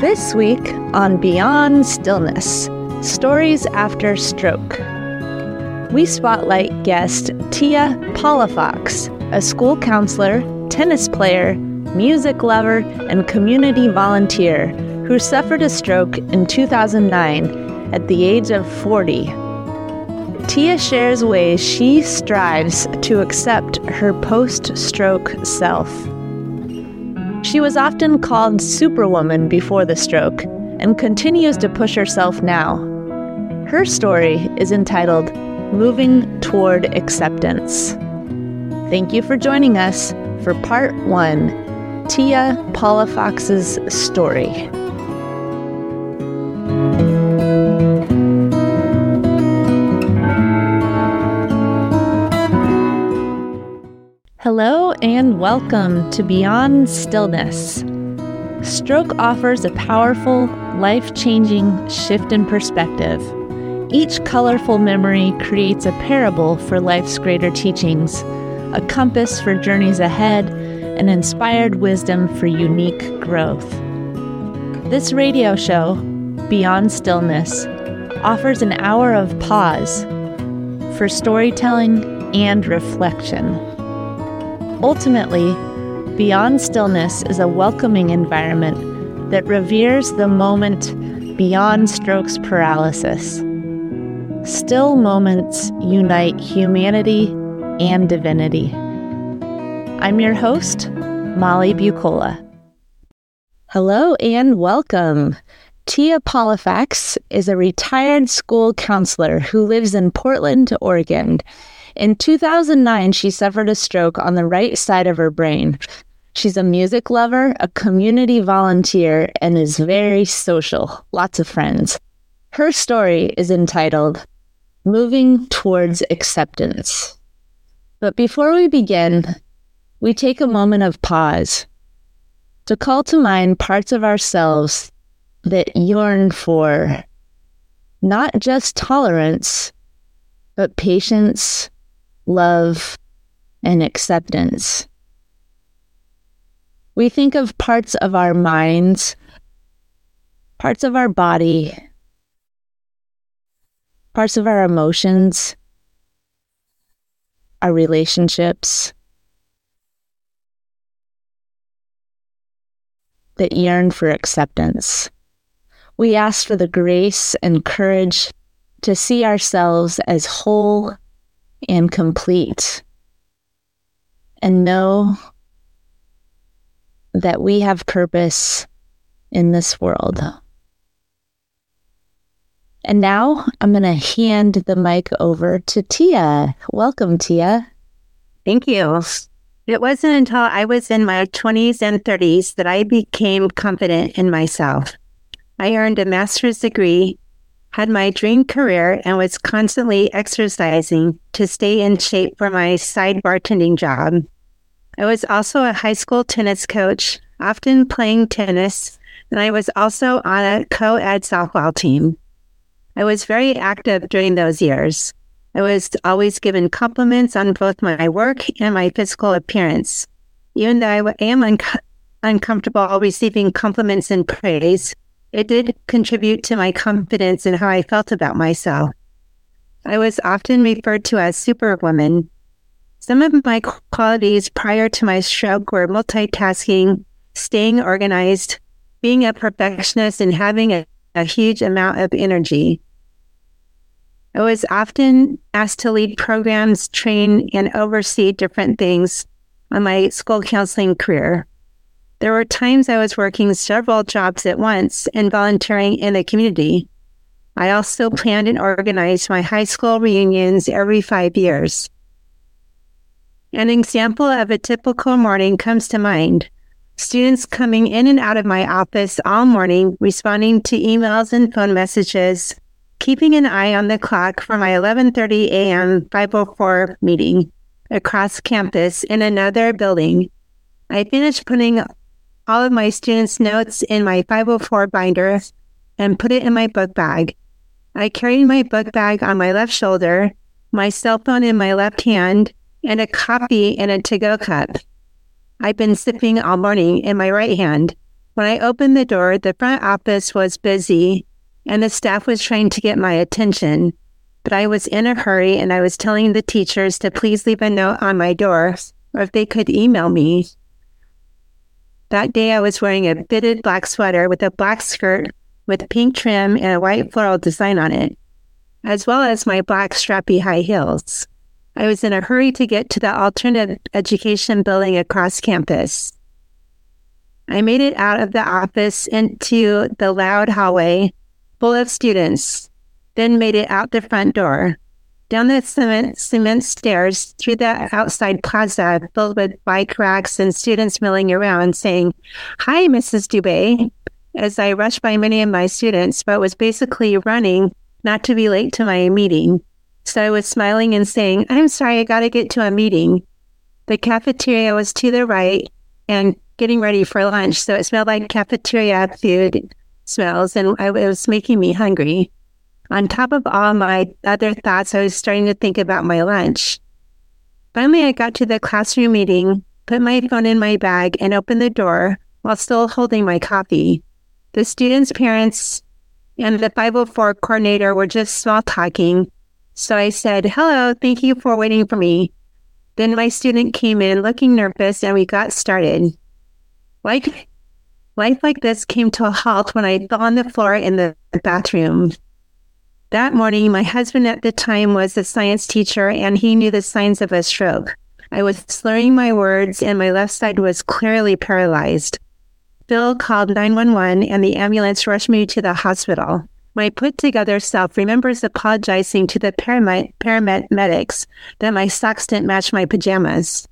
This week on Beyond Stillness Stories After Stroke, we spotlight guest Tia Palafox, a school counselor, tennis player, music lover, and community volunteer who suffered a stroke in 2009 at the age of 40. Tia shares ways she strives to accept her post stroke self. She was often called Superwoman before the stroke and continues to push herself now. Her story is entitled Moving Toward Acceptance. Thank you for joining us for part one Tia Palafox's story. And welcome to Beyond Stillness. Stroke offers a powerful, life changing shift in perspective. Each colorful memory creates a parable for life's greater teachings, a compass for journeys ahead, and inspired wisdom for unique growth. This radio show, Beyond Stillness, offers an hour of pause for storytelling and reflection. Ultimately, Beyond Stillness is a welcoming environment that reveres the moment beyond strokes paralysis. Still moments unite humanity and divinity. I'm your host, Molly Bucola. Hello and welcome. Tia Palafox is a retired school counselor who lives in Portland, Oregon in 2009, she suffered a stroke on the right side of her brain. She's a music lover, a community volunteer, and is very social, lots of friends. Her story is entitled Moving Towards Acceptance. But before we begin, we take a moment of pause to call to mind parts of ourselves that yearn for not just tolerance, but patience, love, and acceptance. We think of parts of our minds, parts of our body, parts of our emotions, our relationships that yearn for acceptance. We ask for the grace and courage to see ourselves as whole and complete. And know that we have purpose in this world. And now I'm going to hand the mic over to Tia. Welcome, Tia. Thank you. It wasn't until I was in my 20s and 30s that I became confident in myself. I earned a master's degree had my dream career and was constantly exercising to stay in shape for my side bartending job. I was also a high school tennis coach, often playing tennis, and I was also on a co ed softball team. I was very active during those years. I was always given compliments on both my work and my physical appearance. Even though I am un- uncomfortable receiving compliments and praise, it did contribute to my confidence in how I felt about myself. I was often referred to as superwoman. Some of my qualities prior to my stroke were multitasking, staying organized, being a perfectionist, and having a, a huge amount of energy. I was often asked to lead programs, train, and oversee different things on my school counseling career. There were times I was working several jobs at once and volunteering in the community. I also planned and organized my high school reunions every five years. An example of a typical morning comes to mind. Students coming in and out of my office all morning, responding to emails and phone messages, keeping an eye on the clock for my 11:30 a.m. 504 meeting across campus in another building. I finished putting all of my students' notes in my 504 binder and put it in my book bag. I carried my book bag on my left shoulder, my cell phone in my left hand, and a copy in a to go cup. I've been sipping all morning in my right hand. When I opened the door, the front office was busy and the staff was trying to get my attention. But I was in a hurry and I was telling the teachers to please leave a note on my door or if they could email me. That day, I was wearing a fitted black sweater with a black skirt with pink trim and a white floral design on it, as well as my black strappy high heels. I was in a hurry to get to the alternative education building across campus. I made it out of the office into the loud hallway full of students, then made it out the front door, down the cement, cement stairs, through the outside plaza filled with bike racks and students milling around saying, Hi, Mrs. Dubé, as I rushed by many of my students, but was basically running not to be late to my meeting. So I was smiling and saying, I'm sorry, I got to get to a meeting. The cafeteria was to the right and getting ready for lunch. So it smelled like cafeteria food smells, and it was making me hungry. On top of all my other thoughts, I was starting to think about my lunch. Finally, I got to the classroom meeting, put my phone in my bag, and opened the door while still holding my coffee. The students' parents and the 504 coordinator were just small talking so I said, Hello, thank you for waiting for me. Then my student came in looking nervous and we got started. Like life like this came to a halt when I fell on the floor in the bathroom. That morning, my husband at the time was a science teacher and he knew the signs of a stroke. I was slurring my words and my left side was clearly paralyzed. Phil called 911 and the ambulance rushed me to the hospital. My put together self remembers apologizing to the paramedics that my socks didn't match my pajamas.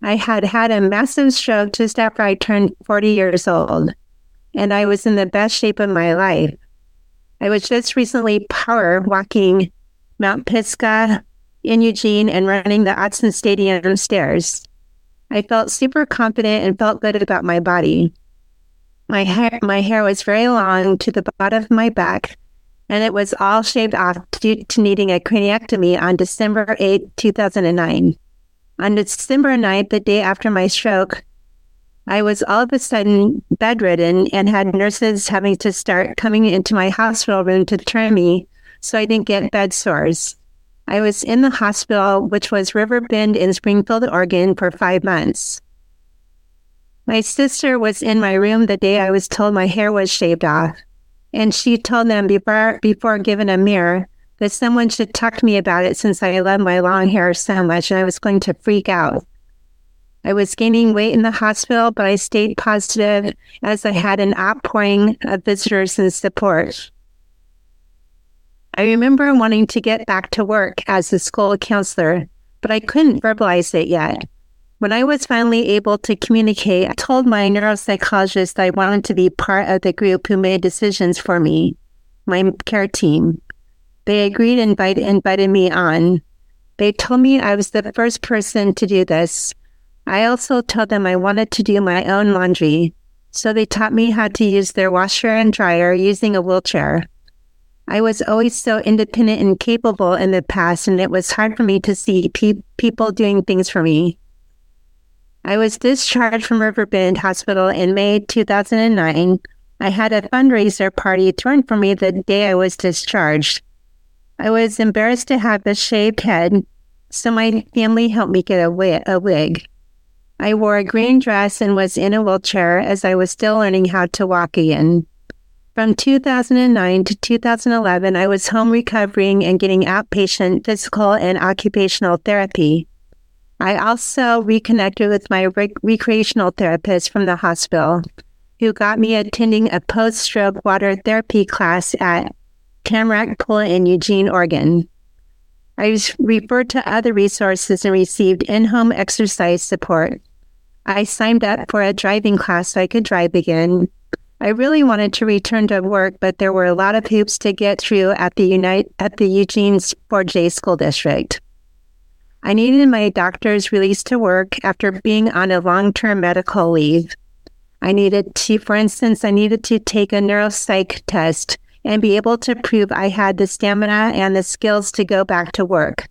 I had had a massive stroke just after I turned 40 years old, and I was in the best shape of my life. I was just recently power walking Mount Pisgah in Eugene and running the Autzen Stadium stairs. I felt super confident and felt good about my body. My hair, my hair was very long to the bottom of my back, and it was all shaved off due to needing a craniectomy on December 8, 2009. On December 9th, the day after my stroke, I was all of a sudden bedridden and had nurses having to start coming into my hospital room to turn me so I didn't get bed sores. I was in the hospital, which was Riverbend in Springfield, Oregon, for five months. My sister was in my room the day I was told my hair was shaved off, and she told them before before giving a mirror that someone should talk to me about it since I love my long hair so much and I was going to freak out. I was gaining weight in the hospital, but I stayed positive as I had an outpouring of visitors and support. I remember wanting to get back to work as a school counselor, but I couldn't verbalize it yet. When I was finally able to communicate, I told my neuropsychologist I wanted to be part of the group who made decisions for me, my care team. They agreed and invite, invited me on. They told me I was the first person to do this. I also told them I wanted to do my own laundry, so they taught me how to use their washer and dryer using a wheelchair. I was always so independent and capable in the past, and it was hard for me to see pe- people doing things for me. I was discharged from Riverbend Hospital in May 2009. I had a fundraiser party thrown for me the day I was discharged. I was embarrassed to have a shaved head, so my family helped me get a wig. I wore a green dress and was in a wheelchair as I was still learning how to walk again. From 2009 to 2011, I was home recovering and getting outpatient physical and occupational therapy. I also reconnected with my rec- recreational therapist from the hospital, who got me attending a post stroke water therapy class at Tamarack Pool in Eugene, Oregon. I was referred to other resources and received in home exercise support. I signed up for a driving class so I could drive again. I really wanted to return to work, but there were a lot of hoops to get through at the Unite at the Eugene 4J school district. I needed my doctor's release to work after being on a long term medical leave. I needed to, for instance, I needed to take a neuropsych test and be able to prove I had the stamina and the skills to go back to work.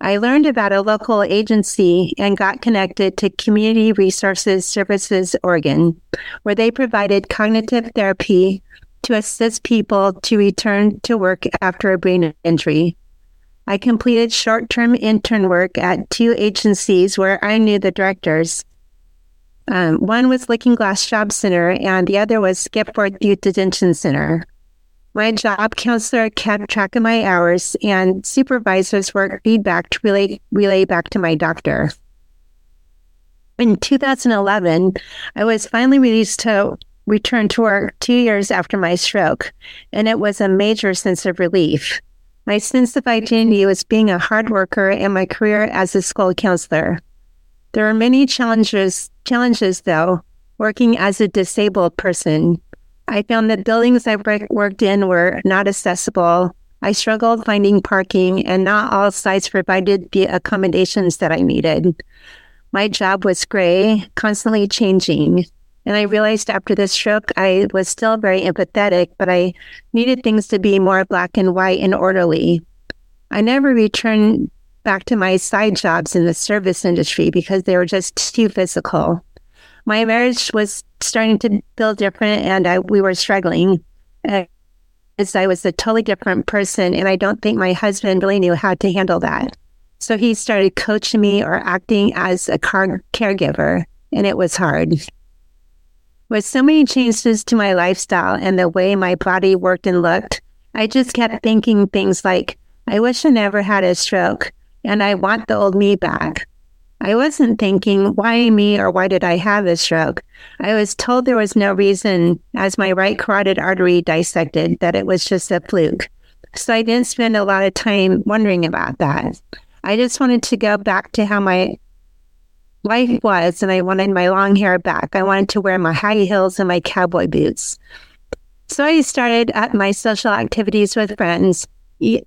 I learned about a local agency and got connected to Community Resources Services Oregon, where they provided cognitive therapy to assist people to return to work after a brain injury. I completed short term intern work at two agencies where I knew the directors. Um, one was Looking Glass Job Center, and the other was Skipworth Youth Detention Center. My job counselor kept track of my hours, and supervisors worked feedback to relay, relay back to my doctor. In 2011, I was finally released to return to work two years after my stroke, and it was a major sense of relief. My sense of identity was being a hard worker and my career as a school counselor. There are many challenges, challenges though, working as a disabled person. I found that buildings I worked in were not accessible. I struggled finding parking, and not all sites provided the accommodations that I needed. My job was gray, constantly changing. And I realized after this stroke, I was still very empathetic, but I needed things to be more black and white and orderly. I never returned back to my side jobs in the service industry because they were just too physical. My marriage was starting to feel different and I, we were struggling. As I was a totally different person, and I don't think my husband really knew how to handle that. So he started coaching me or acting as a car- caregiver, and it was hard. With so many changes to my lifestyle and the way my body worked and looked, I just kept thinking things like, I wish I never had a stroke and I want the old me back. I wasn't thinking, why me or why did I have a stroke? I was told there was no reason, as my right carotid artery dissected, that it was just a fluke. So I didn't spend a lot of time wondering about that. I just wanted to go back to how my life was, and I wanted my long hair back. I wanted to wear my high heels and my cowboy boots. So I started at my social activities with friends.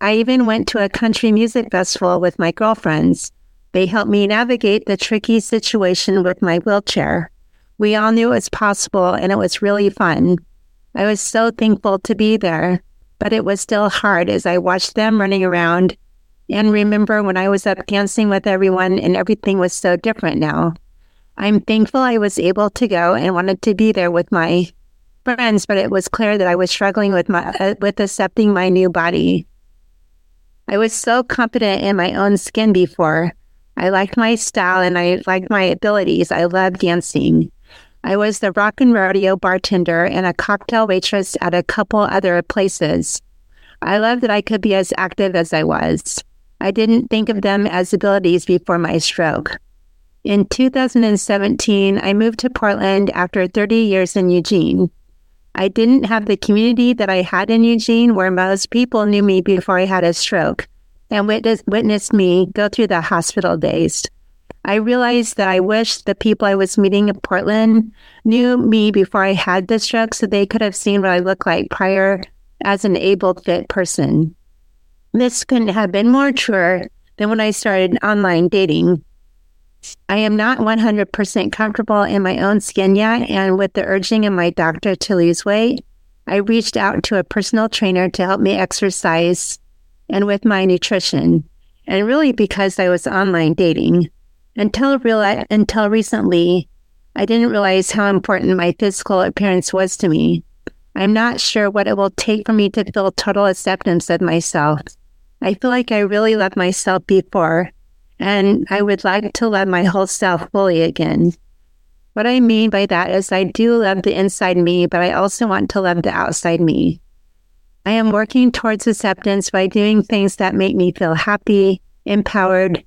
I even went to a country music festival with my girlfriends. They helped me navigate the tricky situation with my wheelchair. We all knew it was possible and it was really fun. I was so thankful to be there, but it was still hard as I watched them running around and remember when I was up dancing with everyone and everything was so different now. I'm thankful I was able to go and wanted to be there with my friends, but it was clear that I was struggling with my uh, with accepting my new body. I was so confident in my own skin before. I liked my style and I liked my abilities. I loved dancing. I was the rock and rodeo bartender and a cocktail waitress at a couple other places. I loved that I could be as active as I was. I didn't think of them as abilities before my stroke. In 2017, I moved to Portland after 30 years in Eugene. I didn't have the community that I had in Eugene where most people knew me before I had a stroke and witness, witnessed me go through the hospital days. I realized that I wished the people I was meeting in Portland knew me before I had the stroke so they could have seen what I looked like prior as an able fit person. This couldn't have been more true than when I started online dating. I am not 100% comfortable in my own skin yet, and with the urging of my doctor to lose weight, I reached out to a personal trainer to help me exercise and with my nutrition, and really because I was online dating. Until real until recently, I didn't realize how important my physical appearance was to me. I'm not sure what it will take for me to feel total acceptance of myself. I feel like I really loved myself before, and I would like to love my whole self fully again. What I mean by that is I do love the inside me, but I also want to love the outside me. I am working towards acceptance by doing things that make me feel happy, empowered,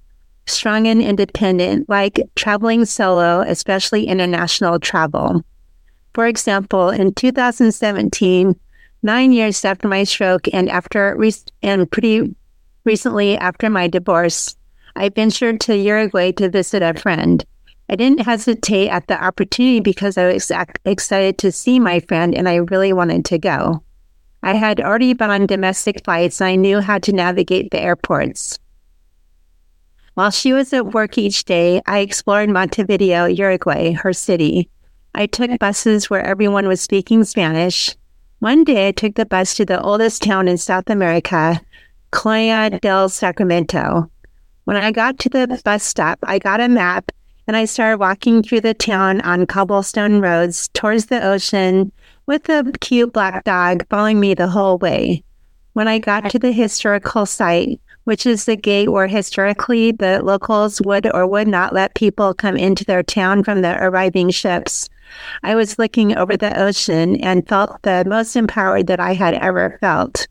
strong, and independent, like traveling solo, especially international travel. For example, in 2017, nine years after my stroke and after re- and pretty Recently, after my divorce, I ventured to Uruguay to visit a friend. I didn't hesitate at the opportunity because I was excited to see my friend and I really wanted to go. I had already been on domestic flights and I knew how to navigate the airports. While she was at work each day, I explored Montevideo, Uruguay, her city. I took buses where everyone was speaking Spanish. One day, I took the bus to the oldest town in South America, Colonia del Sacramento. When I got to the bus stop, I got a map and I started walking through the town on cobblestone roads towards the ocean with a cute black dog following me the whole way. When I got to the historical site, which is the gate where historically the locals would or would not let people come into their town from the arriving ships, I was looking over the ocean and felt the most empowered that I had ever felt.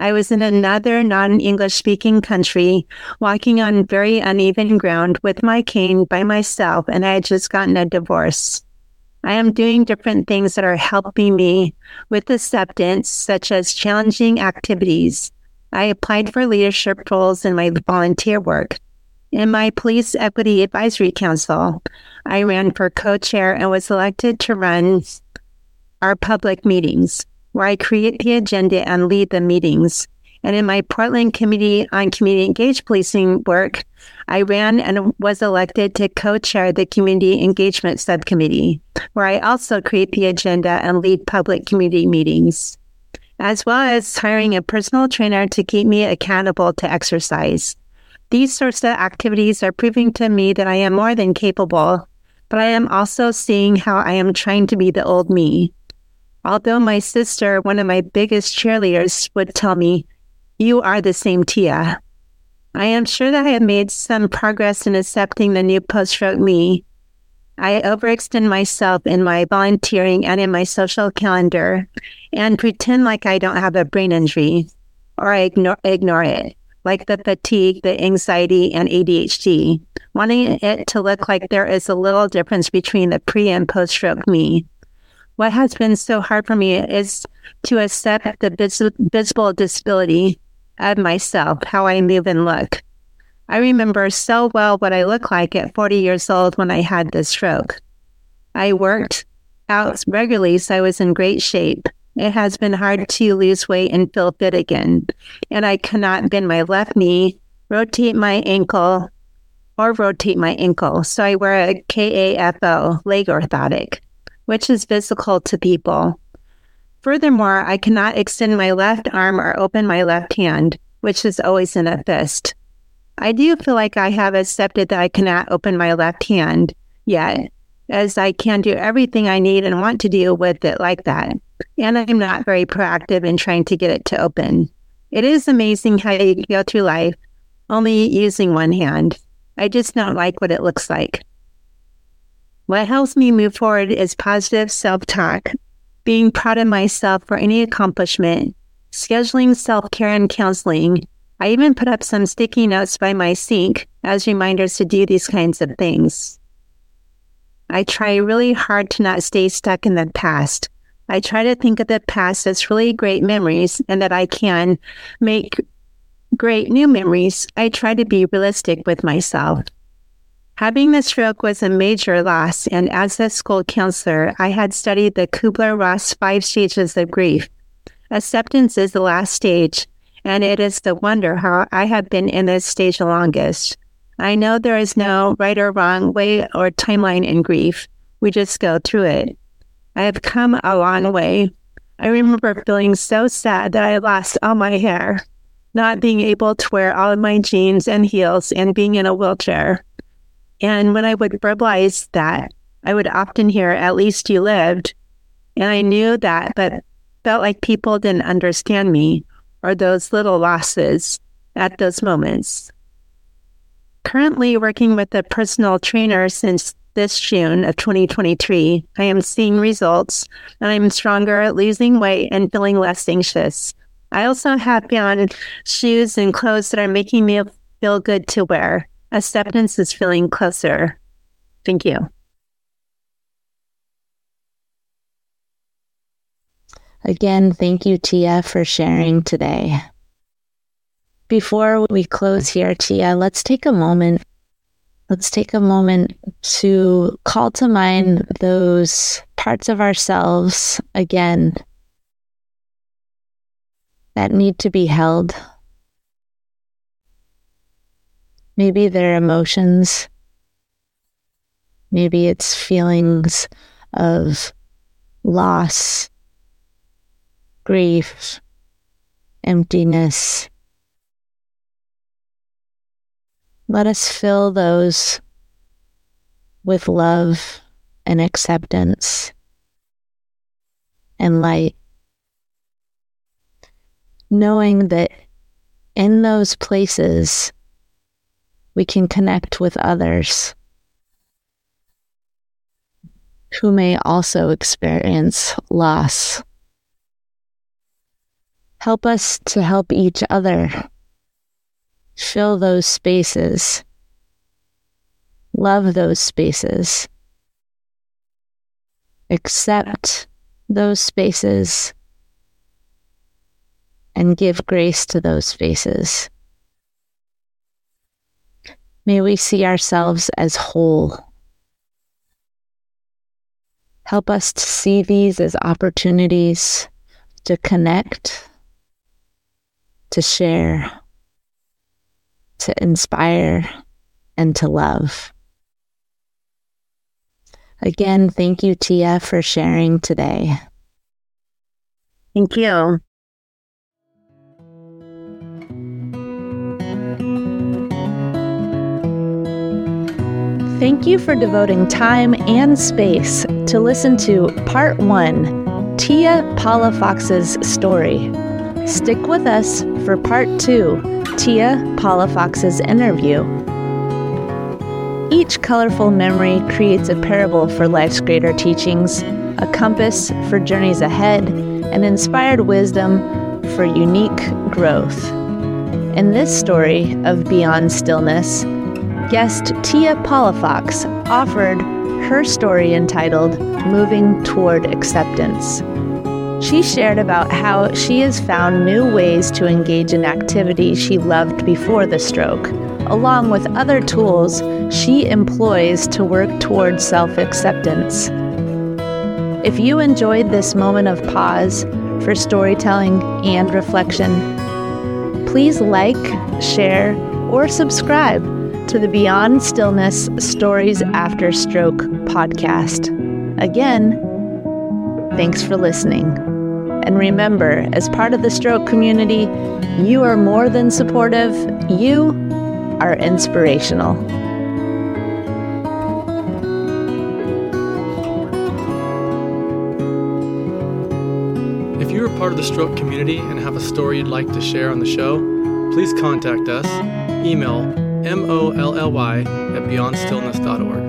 I was in another non English speaking country, walking on very uneven ground with my cane by myself, and I had just gotten a divorce. I am doing different things that are helping me with acceptance, such as challenging activities. I applied for leadership roles in my volunteer work. In my Police Equity Advisory Council, I ran for co chair and was elected to run our public meetings, where I create the agenda and lead the meetings. And in my Portland Committee on Community Engaged Policing work, I ran and was elected to co chair the Community Engagement Subcommittee, where I also create the agenda and lead public community meetings, as well as hiring a personal trainer to keep me accountable to exercise. These sorts of activities are proving to me that I am more than capable, but I am also seeing how I am trying to be the old me. Although my sister, one of my biggest cheerleaders, would tell me, You are the same Tia. I am sure that I have made some progress in accepting the new post stroke me. I overextend myself in my volunteering and in my social calendar and pretend like I don't have a brain injury or I ignore, ignore it, like the fatigue, the anxiety, and ADHD, wanting it to look like there is a little difference between the pre and post stroke me. What has been so hard for me is to accept the vis- visible disability of myself, how I move and look. I remember so well what I looked like at 40 years old when I had the stroke. I worked out regularly, so I was in great shape. It has been hard to lose weight and feel fit again. And I cannot bend my left knee, rotate my ankle, or rotate my ankle. So I wear a KAFO, leg orthotic, which is physical to people. Furthermore, I cannot extend my left arm or open my left hand, which is always in a fist. I do feel like I have accepted that I cannot open my left hand yet, as I can do everything I need and want to do with it like that. And I'm not very proactive in trying to get it to open. It is amazing how you go through life only using one hand. I just don't like what it looks like. What helps me move forward is positive self talk being proud of myself for any accomplishment, scheduling self care and counseling. I even put up some sticky notes by my sink as reminders to do these kinds of things. I try really hard to not stay stuck in the past. I try to think of the past as really great memories and that I can make great new memories. I try to be realistic with myself. Having the stroke was a major loss, and as a school counselor, I had studied the Kubler Ross five stages of grief. Acceptance is the last stage, and it is the wonder how I have been in this stage the longest. I know there is no right or wrong way or timeline in grief. We just go through it. I have come a long way. I remember feeling so sad that I lost all my hair, not being able to wear all of my jeans and heels, and being in a wheelchair. And when I would verbalize that, I would often hear, at least you lived. And I knew that, but felt like people didn't understand me or those little losses at those moments. Currently working with a personal trainer since this June of 2023, I am seeing results and I'm stronger at losing weight and feeling less anxious. I also have found shoes and clothes that are making me feel good to wear acceptance is feeling closer. Thank you. Again, thank you, Tia, for sharing today. Before we close here, Tia, let's take a moment. Let's take a moment to call to mind those parts of ourselves again that need to be held Maybe their emotions. Maybe it's feelings of loss, grief, emptiness. Let us fill those with love and acceptance and light, knowing that in those places we can connect with others who may also experience loss. Help us to help each other fill those spaces, love those spaces, accept those spaces, and give grace to those spaces. May we see ourselves as whole Help us to see these as opportunities to connect, to share, to inspire, and to love. Again, thank you, Tia, for sharing today. Thank you. Thank you for devoting time and space to listen to part one Tia Palafox's story. Stick with us for part two Tia Palafox's interview. Each colorful memory creates a parable for life's greater teachings, a compass for journeys ahead, and inspired wisdom for unique growth. In this story of Beyond Stillness, guest Tia Palafox offered her story entitled Moving Toward Acceptance. She shared about how she has found new ways to engage in activities she loved before the stroke, along with other tools she employs to work toward self acceptance. If you enjoyed this moment of pause for storytelling and reflection, please like, share, or subscribe to the Beyond Stillness Stories After Stroke podcast. Again, thanks for listening. And remember, as part of the stroke community, you are more than supportive, you are inspirational. If you are part of the stroke community and have a story you'd like to share on the show, please contact us. Email molly at beyondstillness.org.